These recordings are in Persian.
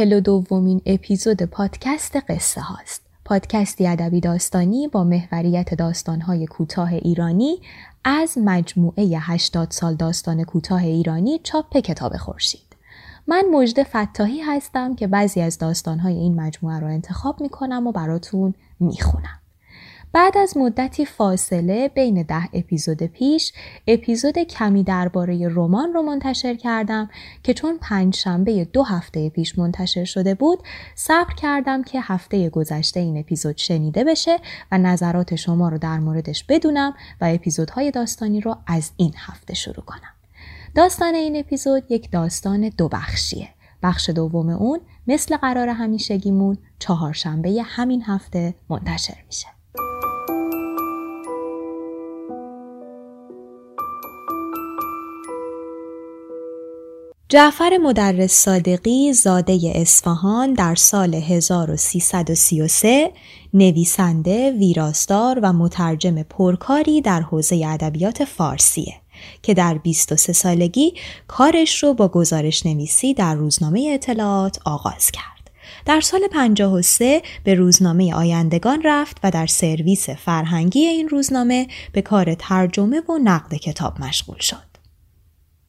چهل و دومین اپیزود پادکست قصه هاست. پادکستی ادبی داستانی با محوریت داستانهای کوتاه ایرانی از مجموعه 80 سال داستان کوتاه ایرانی چاپ کتاب خورشید. من مجد فتاحی هستم که بعضی از داستانهای این مجموعه رو انتخاب می‌کنم و براتون می‌خونم. بعد از مدتی فاصله بین ده اپیزود پیش اپیزود کمی درباره رمان رو منتشر کردم که چون پنج شنبه دو هفته پیش منتشر شده بود صبر کردم که هفته گذشته این اپیزود شنیده بشه و نظرات شما رو در موردش بدونم و اپیزودهای داستانی رو از این هفته شروع کنم. داستان این اپیزود یک داستان دو بخشیه. بخش دوم اون مثل قرار همیشگیمون چهارشنبه همین هفته منتشر میشه. جعفر مدرس صادقی زاده اصفهان در سال 1333 نویسنده، ویراستار و مترجم پرکاری در حوزه ادبیات فارسیه که در 23 سالگی کارش رو با گزارش نویسی در روزنامه اطلاعات آغاز کرد. در سال 53 به روزنامه آیندگان رفت و در سرویس فرهنگی این روزنامه به کار ترجمه و نقد کتاب مشغول شد.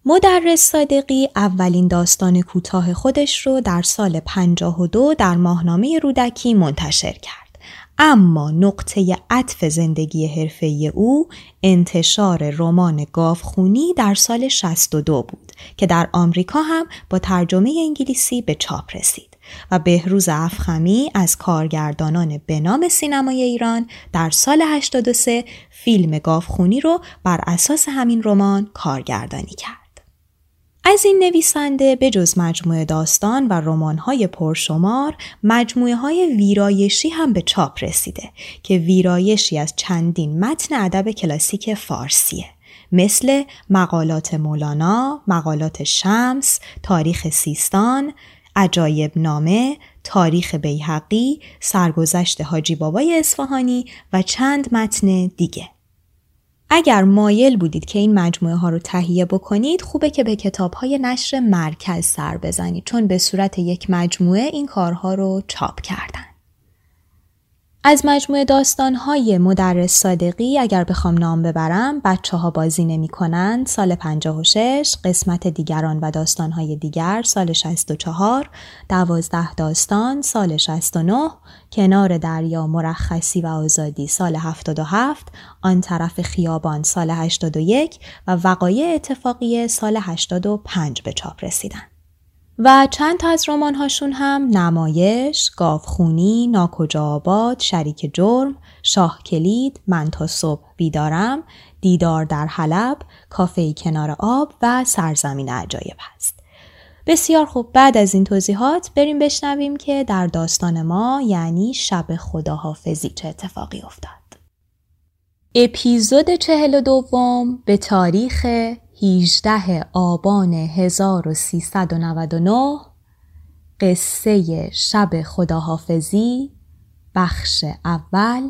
مدرس صادقی اولین داستان کوتاه خودش رو در سال 52 در ماهنامه رودکی منتشر کرد. اما نقطه عطف زندگی حرفه او انتشار رمان گاوخونی در سال 62 بود که در آمریکا هم با ترجمه انگلیسی به چاپ رسید و بهروز افخمی از کارگردانان به نام سینمای ایران در سال 83 فیلم گاوخونی رو بر اساس همین رمان کارگردانی کرد. از این نویسنده به جز مجموعه داستان و رمان‌های پرشمار مجموعه های ویرایشی هم به چاپ رسیده که ویرایشی از چندین متن ادب کلاسیک فارسیه مثل مقالات مولانا، مقالات شمس، تاریخ سیستان، عجایب نامه، تاریخ بیحقی، سرگذشت حاجی بابای اصفهانی و چند متن دیگه. اگر مایل بودید که این مجموعه ها رو تهیه بکنید خوبه که به کتاب های نشر مرکز سر بزنید چون به صورت یک مجموعه این کارها رو چاپ کردن. از مجموعه داستانهای مدرس صادقی اگر بخوام نام ببرم بچه ها بازی نمی کنند سال 56 قسمت دیگران و داستانهای دیگر. سال 64 دوازده داستان. سال 69 کنار دریا مرخصی و آزادی. سال 77 آن طرف خیابان. سال 81 و وقایع اتفاقی سال 85 به چاپ رسیدن. و چند تا از رمان هاشون هم نمایش، گاوخونی، ناکجا آباد، شریک جرم، شاه کلید، من تا صبح بیدارم، دیدار در حلب، کافه کنار آب و سرزمین عجایب هست. بسیار خوب بعد از این توضیحات بریم بشنویم که در داستان ما یعنی شب خداحافظی چه اتفاقی افتاد. اپیزود چهل دوم به تاریخ 18 آبان 1399 قصه شب خداحافظی بخش اول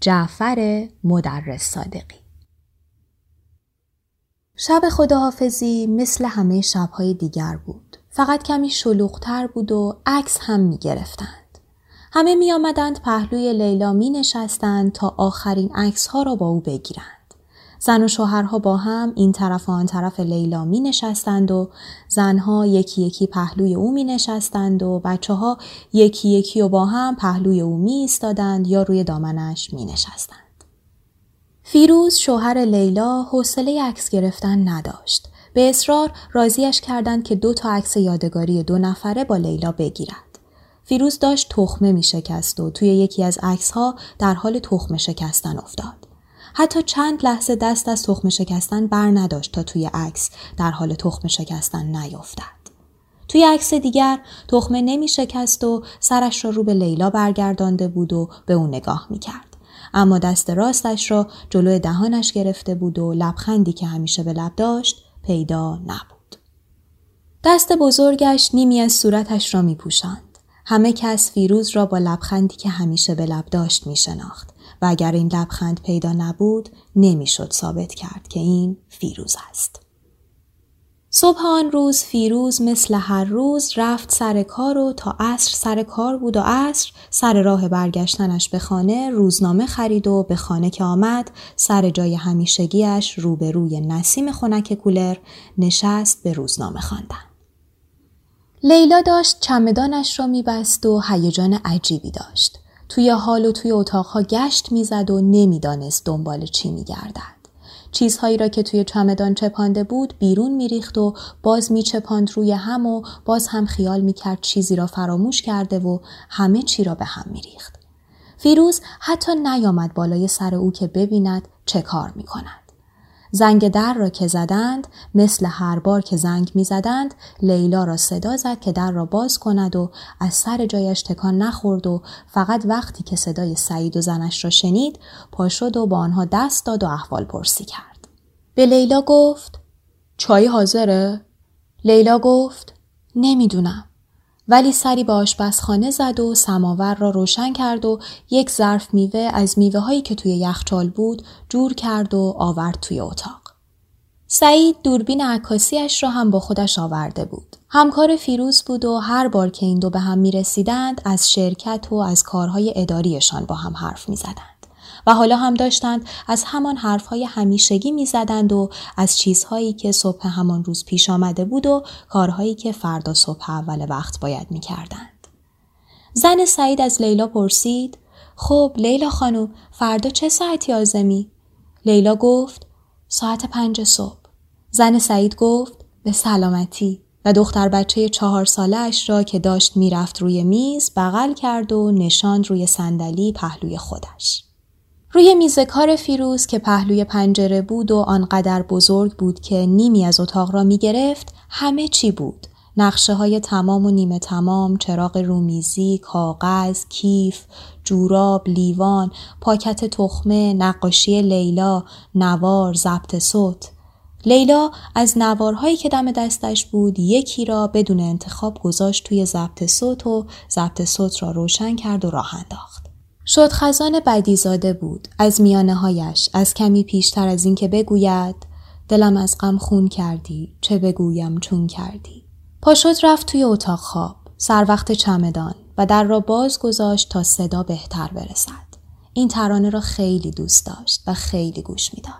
جعفر مدرس صادقی شب خداحافظی مثل همه شبهای دیگر بود فقط کمی شلوغتر بود و عکس هم می گرفتند. همه می آمدند پهلوی لیلا می نشستند تا آخرین عکس ها را با او بگیرند. زن و شوهرها با هم این طرف و آن طرف لیلا می نشستند و زنها یکی یکی پهلوی او می نشستند و بچه ها یکی یکی و با هم پهلوی او می ایستادند یا روی دامنش می نشستند. فیروز شوهر لیلا حوصله عکس گرفتن نداشت. به اصرار راضیش کردند که دو تا عکس یادگاری دو نفره با لیلا بگیرد. فیروز داشت تخمه می شکست و توی یکی از عکس ها در حال تخمه شکستن افتاد. حتی چند لحظه دست از تخم شکستن بر نداشت تا توی عکس در حال تخم شکستن نیفتد. توی عکس دیگر تخمه نمی شکست و سرش را رو به لیلا برگردانده بود و به او نگاه می کرد. اما دست راستش را جلوی دهانش گرفته بود و لبخندی که همیشه به لب داشت پیدا نبود. دست بزرگش نیمی از صورتش را می پوشند. همه کس فیروز را با لبخندی که همیشه به لب داشت می شناخت. و اگر این لبخند پیدا نبود نمی‌شد ثابت کرد که این فیروز است. صبح آن روز فیروز مثل هر روز رفت سر کار و تا عصر سر کار بود و عصر سر راه برگشتنش به خانه روزنامه خرید و به خانه که آمد سر جای همیشگیش روبروی نسیم خنک کولر نشست به روزنامه خواندن. لیلا داشت چمدانش را میبست و هیجان عجیبی داشت. توی حال و توی اتاقها گشت می‌زد و نمی‌دانست دنبال چی میگردد. چیزهایی را که توی چمدان چپانده بود بیرون میریخت و باز میچپاند روی هم و باز هم خیال می‌کرد چیزی را فراموش کرده و همه چی را به هم میریخت. فیروز حتی نیامد بالای سر او که ببیند چه کار می‌کند. زنگ در را که زدند مثل هر بار که زنگ می زدند لیلا را صدا زد که در را باز کند و از سر جایش تکان نخورد و فقط وقتی که صدای سعید و زنش را شنید پا شد و با آنها دست داد و احوال پرسی کرد. به لیلا گفت چای حاضره؟ لیلا گفت نمی‌دونم. ولی سری به آشپزخانه زد و سماور را روشن کرد و یک ظرف میوه از میوه هایی که توی یخچال بود جور کرد و آورد توی اتاق. سعید دوربین عکاسیش را هم با خودش آورده بود. همکار فیروز بود و هر بار که این دو به هم می رسیدند از شرکت و از کارهای اداریشان با هم حرف می زدند. و حالا هم داشتند از همان حرفهای همیشگی می‌زدند و از چیزهایی که صبح همان روز پیش آمده بود و کارهایی که فردا صبح اول وقت باید می‌کردند. زن سعید از لیلا پرسید خب لیلا خانم فردا چه ساعتی آزمی؟ لیلا گفت ساعت پنج صبح. زن سعید گفت به سلامتی و دختر بچه چهار ساله اش را که داشت می‌رفت روی میز بغل کرد و نشاند روی صندلی پهلوی خودش. روی میز کار فیروز که پهلوی پنجره بود و آنقدر بزرگ بود که نیمی از اتاق را می گرفت همه چی بود. نقشه های تمام و نیمه تمام، چراغ رومیزی، کاغذ، کیف، جوراب، لیوان، پاکت تخمه، نقاشی لیلا، نوار، ضبط صوت. لیلا از نوارهایی که دم دستش بود یکی را بدون انتخاب گذاشت توی ضبط صوت و ضبط صوت را روشن کرد و راه انداخت. شد خزان بدیزاده بود. از میانه هایش از کمی پیشتر از اینکه بگوید دلم از غم خون کردی چه بگویم چون کردی. پاشد رفت توی اتاق خواب. سر وقت چمدان و در را باز گذاشت تا صدا بهتر برسد. این ترانه را خیلی دوست داشت و خیلی گوش می‌داد.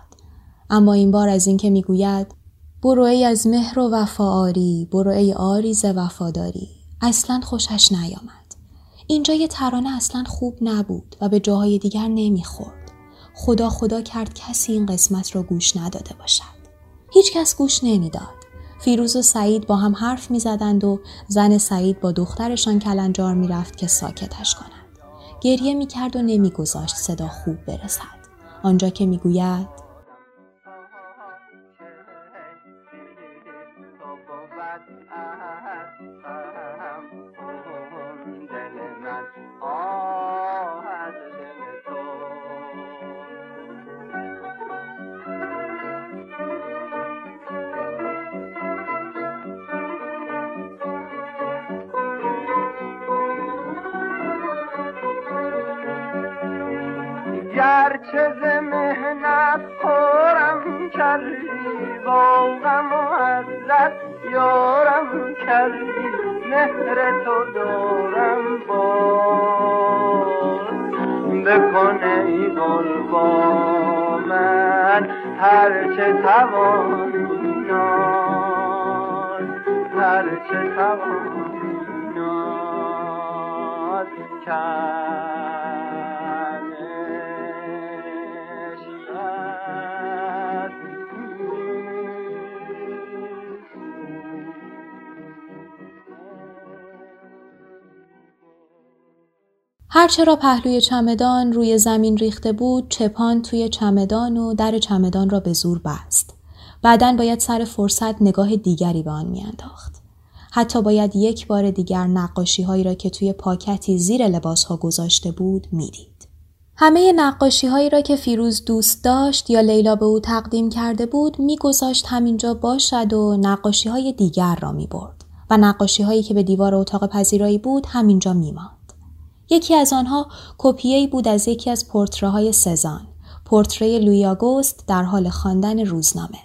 اما این بار از اینکه می‌گوید برو ای از مهر و وفا آری برو ای آریز وفاداری. اصلا خوشش نیامد. اینجا یه ترانه اصلا خوب نبود و به جاهای دیگر نمی‌خورد. خدا خدا کرد کسی این قسمت را گوش نداده باشد. هیچ کس گوش نمی‌داد. فیروز و سعید با هم حرف می زدند و زن سعید با دخترشان کلنجار می رفت که ساکتش کند. گریه می کرد و نمی گذاشت صدا خوب برسد. آنجا که می گرچه ز مهنت خورم کردی با غم و حضرت یارم کردی مهر تو دارم باز. بکن ای گل با من هرچه توانی ناز هرچه توانی ناز. هرچه را پهلوی چمدان روی زمین ریخته بود چپان توی چمدان و در چمدان را به زور بست. بعدا باید سر فرصت نگاه دیگری به آن میانداخت. حتی باید یک بار دیگر نقاشی هایی را که توی پاکتی زیر لباس ها گذاشته بود می‌دید. همه نقاشی هایی را که فیروز دوست داشت یا لیلا به او تقدیم کرده بود میگذاشت همینجا باشد و نقاشی های دیگر را می برد و نقاشی هایی که به دیوار اتاق پذیرایی بود همینجا میماند. یکی از آنها کپیه‌ای بود از یکی از های سزان پورتری لوی آگوست در حال خواندن روزنامه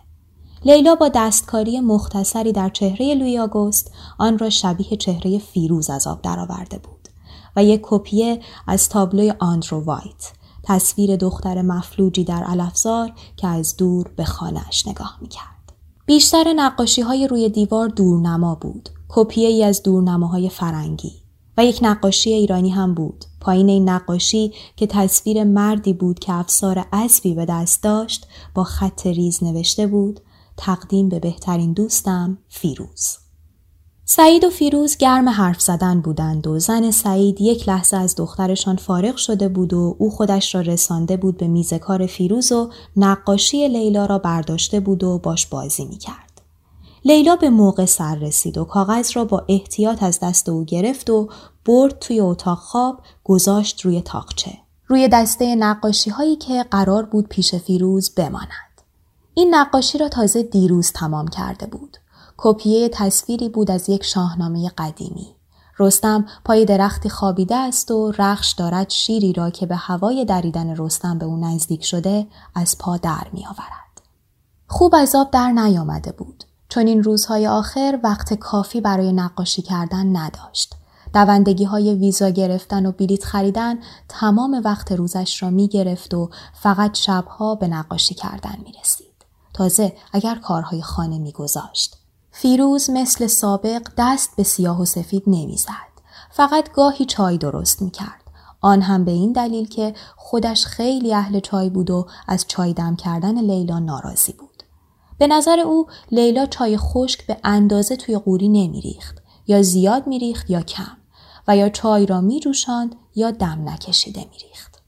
لیلا با دستکاری مختصری در چهره لوی آگوست آن را شبیه چهره فیروز از آب درآورده بود و یک کپیه از تابلوی آندرو وایت تصویر دختر مفلوجی در علفزار که از دور به خانهاش نگاه می‌کرد. بیشتر نقاشی های روی دیوار دورنما بود. کپیه ای از دورنماهای فرنگی. و یک نقاشی ایرانی هم بود. پایین این نقاشی که تصویر مردی بود که افسار اسبی به دست داشت با خط ریز نوشته بود تقدیم به بهترین دوستم فیروز. سعید و فیروز گرم حرف زدن بودند و زن سعید یک لحظه از دخترشان فارغ شده بود و او خودش را رسانده بود به میز کار فیروز و نقاشی لیلا را برداشته بود و باش بازی می کرد. لیلا به موقع سر رسید و کاغذ را با احتیاط از دست او گرفت و برد توی اتاق خواب گذاشت روی تاقچه. روی دسته نقاشی هایی که قرار بود پیش فیروز بماند. این نقاشی را تازه دیروز تمام کرده بود. کپیه تصویری بود از یک شاهنامه قدیمی. رستم پای درختی خوابیده است و رخش دارد شیری را که به هوای دریدن رستم به او نزدیک شده از پا در می آورد. خوب از آب در نیامده بود. چون این روزهای آخر وقت کافی برای نقاشی کردن نداشت. دوندگی های ویزا گرفتن و بلیط خریدن تمام وقت روزش را می گرفت و فقط شبها به نقاشی کردن می رسید. تازه اگر کارهای خانه می گذاشت. فیروز مثل سابق دست به سیاه و سفید نمی زد. فقط گاهی چای درست می کرد. آن هم به این دلیل که خودش خیلی اهل چای بود و از چای دم کردن لیلا ناراضی بود. به نظر او لیلا چای خشک به اندازه توی قوری نمیریخت یا زیاد میریخت یا کم و یا چای را میجوشاند یا دم نکشیده میریخت.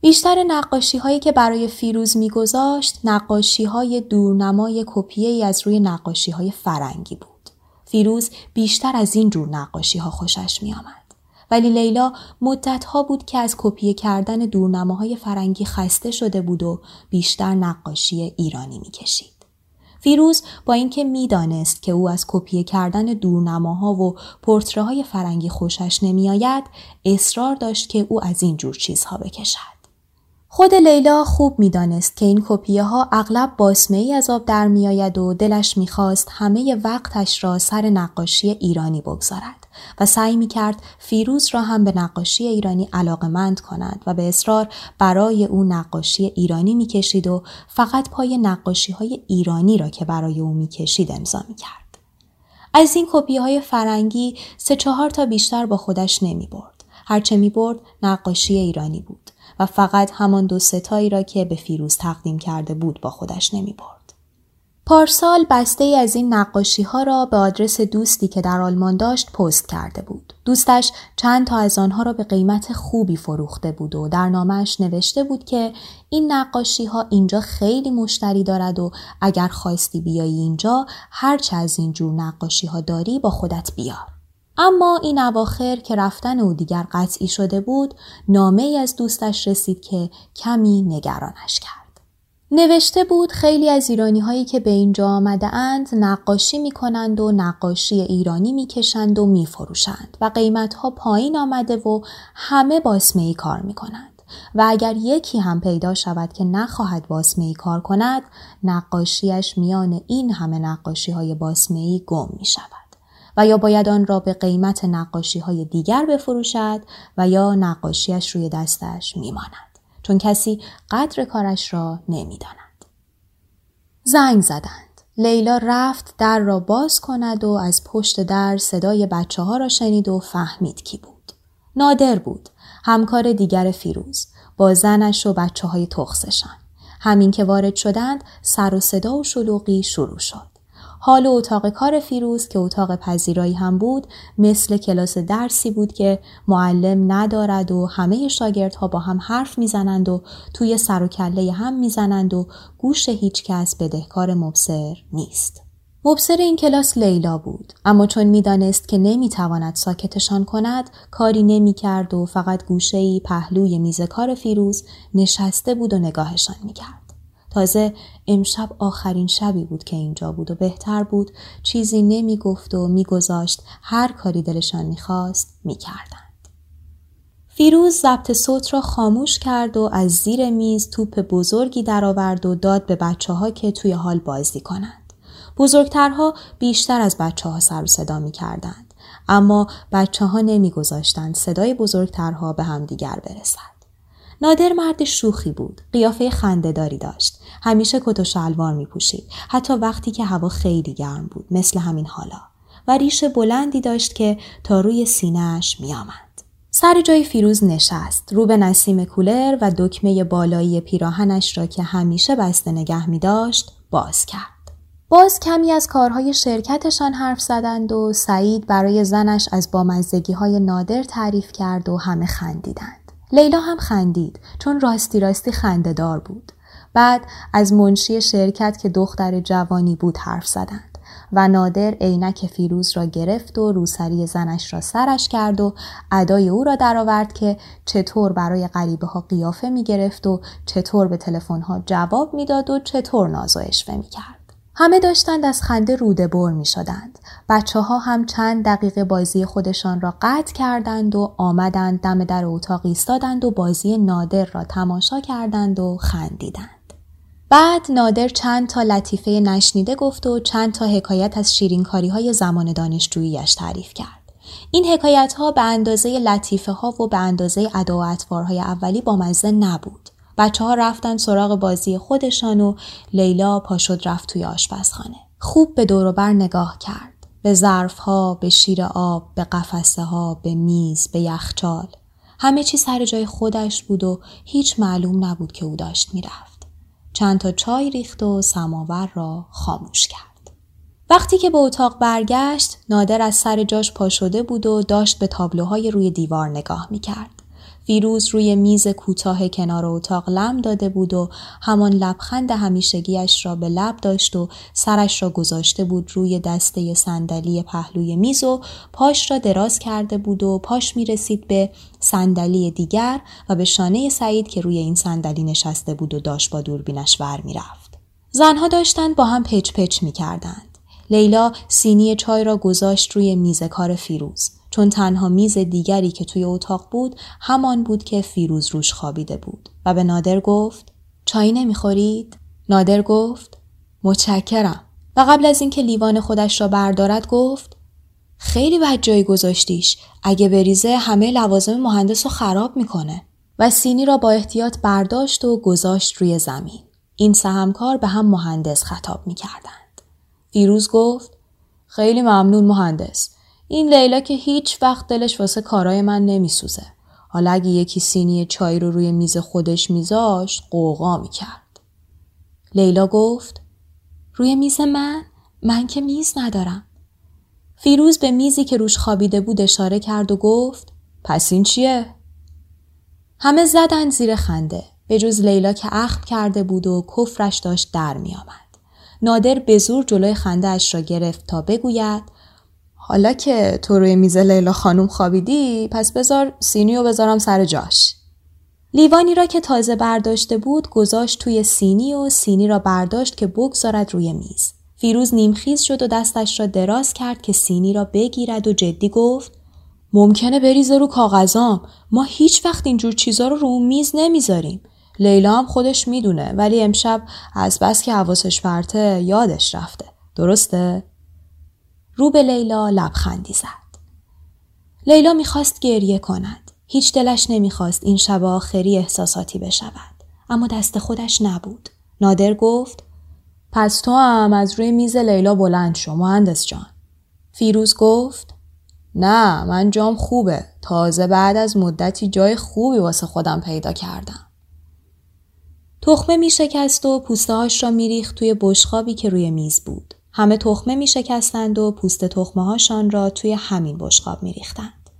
بیشتر نقاشی هایی که برای فیروز میگذاشت نقاشی های دورنمای کپیه از روی نقاشی های فرنگی بود. فیروز بیشتر از این جور نقاشی ها خوشش می آمد. ولی لیلا مدت ها بود که از کپیه کردن دورنماهای فرنگی خسته شده بود و بیشتر نقاشی ایرانی می‌کشید. فیروز با اینکه می‌دانست که او از کپیه کردن دورنماها و های فرنگی خوشش نمیآید اصرار داشت که او از این جور چیزها بکشد. خود لیلا خوب می‌دانست که این کپیه ها اغلب باسمه ای از آب در میآید و دلش می‌خواست همه وقتش را سر نقاشی ایرانی بگذارد و سعی می کرد فیروز را هم به نقاشی ایرانی علاقمند کند و به اصرار برای او نقاشی ایرانی می کشید و فقط پای نقاشی های ایرانی را که برای او می کشید امضا می کرد. از این کپی های فرنگی سه چهار تا بیشتر با خودش نمی برد. هرچه می برد نقاشی ایرانی بود و فقط همان دو ستایی را که به فیروز تقدیم کرده بود با خودش نمی برد. پارسال بسته ای از این نقاشی ها را به آدرس دوستی که در آلمان داشت پست کرده بود. دوستش چند تا از آنها را به قیمت خوبی فروخته بود و در نامش نوشته بود که این نقاشی ها اینجا خیلی مشتری دارد و اگر خواستی بیایی اینجا هرچه از این جور نقاشی ها داری با خودت بیار. اما این اواخر که رفتن او دیگر قطعی شده بود نامه ای از دوستش رسید که کمی نگرانش کرد. نوشته بود خیلی از ایرانی هایی که به اینجا آمده اند نقاشی می کنند و نقاشی ایرانی می کشند و می فروشند و قیمت ها پایین آمده و همه باسمه ای کار می کنند. و اگر یکی هم پیدا شود که نخواهد باسمه کار کند نقاشیش میان این همه نقاشی های باسمه گم می شود و یا باید آن را به قیمت نقاشی های دیگر بفروشد و یا نقاشیش روی دستش میماند چون کسی قدر کارش را نمی‌داند. زنگ زدند. لیلا رفت در را باز کند و از پشت در صدای بچه ها را شنید و فهمید کی بود. نادر بود. همکار دیگر فیروز. با زنش و بچه های تخصشان. همین که وارد شدند سر و صدا و شلوغی شروع شد. حال اتاق کار فیروز که اتاق پذیرایی هم بود مثل کلاس درسی بود که معلم ندارد و همه شاگردها با هم حرف می‌زنند و توی سر و کله هم می‌زنند و گوش هیچ کس بدهکار مبصر نیست. مبصر این کلاس لیلا بود اما چون می‌دانست که نمی‌تواند ساکتشان کند کاری نمی‌کرد و فقط گوشهای پهلوی میز کار فیروز نشسته بود و نگاهشان می‌کرد. تازه امشب آخرین شبی بود که اینجا بود و بهتر بود چیزی نمی گفت و میگذاشت هر کاری دلشان می‌خواست می‌کردند. فیروز ضبط صوت را خاموش کرد و از زیر میز توپ بزرگی درآورد و داد به بچه ها که توی حال بازی کنند. بزرگترها بیشتر از بچه ها سر و صدا می کردند. اما بچه ها نمی گذاشتند صدای بزرگترها به همدیگر برسد. نادر مرد شوخی بود. قیافه خندهداری داشت. همیشه کت و شلوار می پوشید. حتی وقتی که هوا خیلی گرم بود. مثل همین حالا. و ریش بلندی داشت که تا روی سینهش می آمد. سر جای فیروز نشست. رو به نسیم کولر و دکمه بالایی پیراهنش را که همیشه بسته نگه می داشت باز کرد. باز کمی از کارهای شرکتشان حرف زدند و سعید برای زنش از بامزدگی های نادر تعریف کرد و همه خندیدند. لیلا هم خندید چون راستی راستی خنده دار بود. بعد از منشی شرکت که دختر جوانی بود حرف زدند و نادر عینک فیروز را گرفت و روسری زنش را سرش کرد و ادای او را درآورد که چطور برای غریبه ها قیافه می گرفت و چطور به تلفن ها جواب می‌داد و چطور ناز و اشوه می کرد. همه داشتند از خنده روده بر می شدند. بچه ها هم چند دقیقه بازی خودشان را قطع کردند و آمدند دم در اتاق ایستادند و بازی نادر را تماشا کردند و خندیدند. بعد نادر چند تا لطیفه نشنیده گفت و چند تا حکایت از شیرینکاری های زمان دانشجوییش تعریف کرد. این حکایت ها به اندازه لطیفه ها و به اندازه ادا و اطوارهای اولی با مزه نبود. بچه ها رفتن سراغ بازی خودشان و لیلا پاشد رفت توی آشپزخانه. خوب به دوروبر نگاه کرد. به ظرف ها، به شیر آب، به قفسه ها، به میز، به یخچال. همه چی سر جای خودش بود و هیچ معلوم نبود که او داشت می‌رفت. چند تا چای ریخت و سماور را خاموش کرد. وقتی که به اتاق برگشت، نادر از سر جاش پا شده بود و داشت به تابلوهای روی دیوار نگاه می کرد. فیروز روی میز کوتاه کنار اتاق لم داده بود و همان لبخند همیشگیش را به لب داشت و سرش را گذاشته بود روی دسته صندلی پهلوی میز و پاش را دراز کرده بود و پاش می رسید به صندلی دیگر و به شانه سعید که روی این صندلی نشسته بود و داشت با دوربینش ور می رفت. زنها داشتند با هم پچ پچ می کردند. لیلا سینی چای را گذاشت روی میز کار فیروز. چون تنها میز دیگری که توی اتاق بود همان بود که فیروز روش خوابیده بود. و به نادر گفت چای نمی‌خورید؟ نادر گفت متشکرم. و قبل از اینکه لیوان خودش را بردارد گفت خیلی بد جایی گذاشتیش. اگه بریزه همه لوازم مهندس رو خراب می‌کنه. و سینی را با احتیاط برداشت و گذاشت روی زمین. این سهمکار به هم مهندس خطاب می‌کردند. فیروز گفت خیلی ممنون مهندس. این لیلا که هیچ وقت دلش واسه کارای من نمیسوزه. حالا اگه یکی سینی چای رو روی میز خودش میذاشت قوقا می‌کرد. لیلا گفت روی میز من؟ من که میز ندارم. فیروز به میزی که روش خوابیده بود اشاره کرد و گفت پس این چیه؟ همه زدن زیر خنده به جز لیلا که اخم کرده بود و کفرش داشت در می آمد. نادر به زور جلوی خنده اش را گرفت تا بگوید حالا که تو روی میز لیلا خانوم خوابیدی پس بذار سینی و بذارم سر جاش. لیوانی را که تازه برداشته بود گذاشت توی سینی و سینی را برداشت که بگذارد روی میز. فیروز نیمخیز شد و دستش را دراز کرد که سینی را بگیرد و جدی گفت ممکنه بریزه رو کاغذام ما هیچ وقت اینجور چیزا رو رو میز نمی‌ذاریم لیلا هم خودش می‌دونه ولی امشب از بس که حواسش پرته یادش رفته درسته رو به لیلا لبخندی زد. لیلا می‌خواست گریه کند. هیچ دلش نمی‌خواست این شب آخری احساساتی بشود. اما دست خودش نبود. نادر گفت پس تو هم از روی میز لیلا بلند شو مهندس جان. فیروز گفت نه من جام خوبه. تازه بعد از مدتی جای خوبی واسه خودم پیدا کردم. تخمه می شکست و پوسته هاش را می ریخت توی بشقابی که روی میز بود. همه تخمه می شکستند و پوست تخمه هاشان را توی همین بشقاب می ریختند.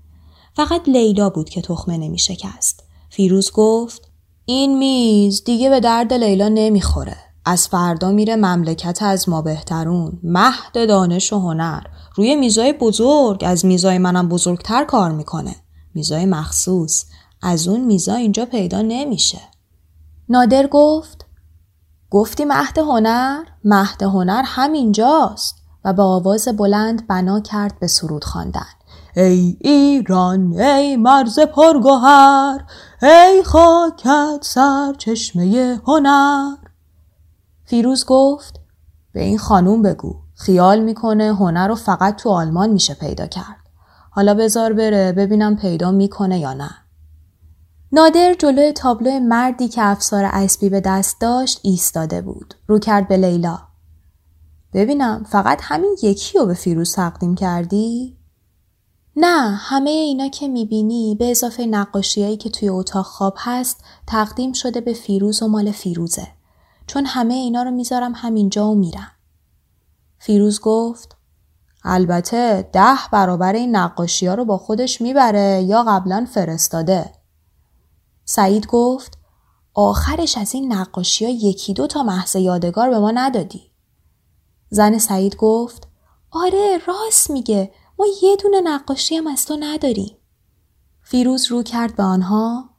فقط لیلا بود که تخمه نمی شکست. فیروز گفت این میز دیگه به درد لیلا نمی‌خوره. از فردا میره مملکت از ما بهترون مهد دانش و هنر روی میزای بزرگ از میزای منم بزرگتر کار می‌کنه میزای مخصوص از اون میزا اینجا پیدا نمیشه نادر گفت گفتی مهد هنر مهد هنر همینجاست. و به آواز بلند بنا کرد به سرود خواندن. ای ایران ای مرز پرگوهر ای خاکت سر چشمه هنر. فیروز گفت به این خانوم بگو خیال می‌کنه هنر رو فقط تو آلمان میشه پیدا کرد. حالا بذار بره ببینم پیدا می‌کنه یا نه. نادر جلوی تابلو مردی که افسار اسبی به دست داشت ایستاده بود. رو کرد به لیلا. ببینم فقط همین یکی رو به فیروز تقدیم کردی؟ نه همه اینا که می‌بینی به اضافه نقاشیایی که توی اتاق خواب هست تقدیم شده به فیروز و مال فیروزه. چون همه اینا رو می‌ذارم همینجا و میرم. فیروز گفت البته ده برابر این نقاشی ها رو با خودش می‌بره یا قبلا فرستاده. سعید گفت آخرش از این نقاشی ها یکی دو تا محض یادگار به ما ندادی. زن سعید گفت آره راست میگه ما یه دونه نقاشی هم از تو نداریم. فیروز رو کرد به آنها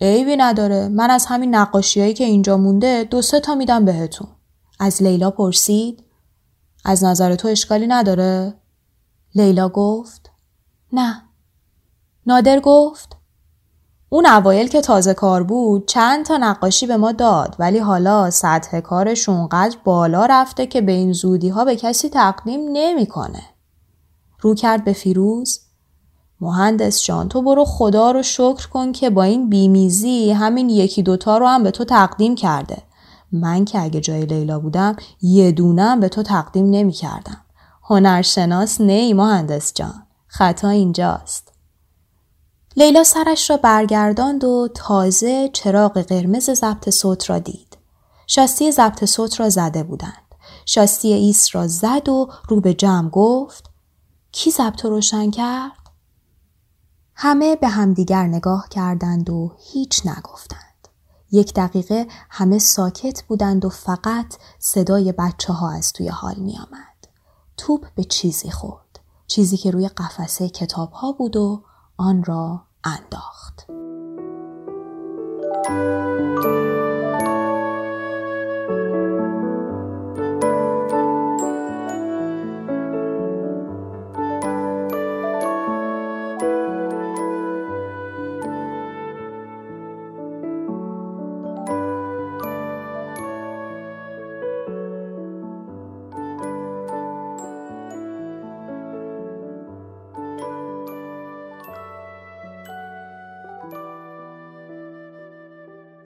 عیبی نداره من از همین نقاشیهایی که اینجا مونده دو سه تا میدم بهتون. از لیلا پرسید از نظر تو اشکالی نداره؟ لیلا گفت نه. نادر گفت اون اوایل که تازه کار بود چند تا نقاشی به ما داد ولی حالا سطح کارش اونقدر بالا رفته که به این زودی ها به کسی تقدیم نمی‌کنه. رو کرد به فیروز مهندس جان تو برو خدا رو شکر کن که با این بیمیزی همین یکی دوتا رو هم به تو تقدیم کرده. من که اگه جای لیلا بودم یه دونم به تو تقدیم نمی کردم. هنرشناس نی مهندس جان. خطا اینجاست. لیلا سرش را برگرداند و تازه چراغ قرمز ضبط صوت را دید. شاستی ضبط صوت را زده بودند. شاستی ایس را زد و رو به جمع گفت کی ضبط روشن کرد؟ همه به همدیگر نگاه کردند و هیچ نگفتند. یک دقیقه همه ساکت بودند و فقط صدای بچه ها از توی حال می آمد. توپ به چیزی خورد. چیزی که روی قفسه کتاب ها بود و آن را انداخت.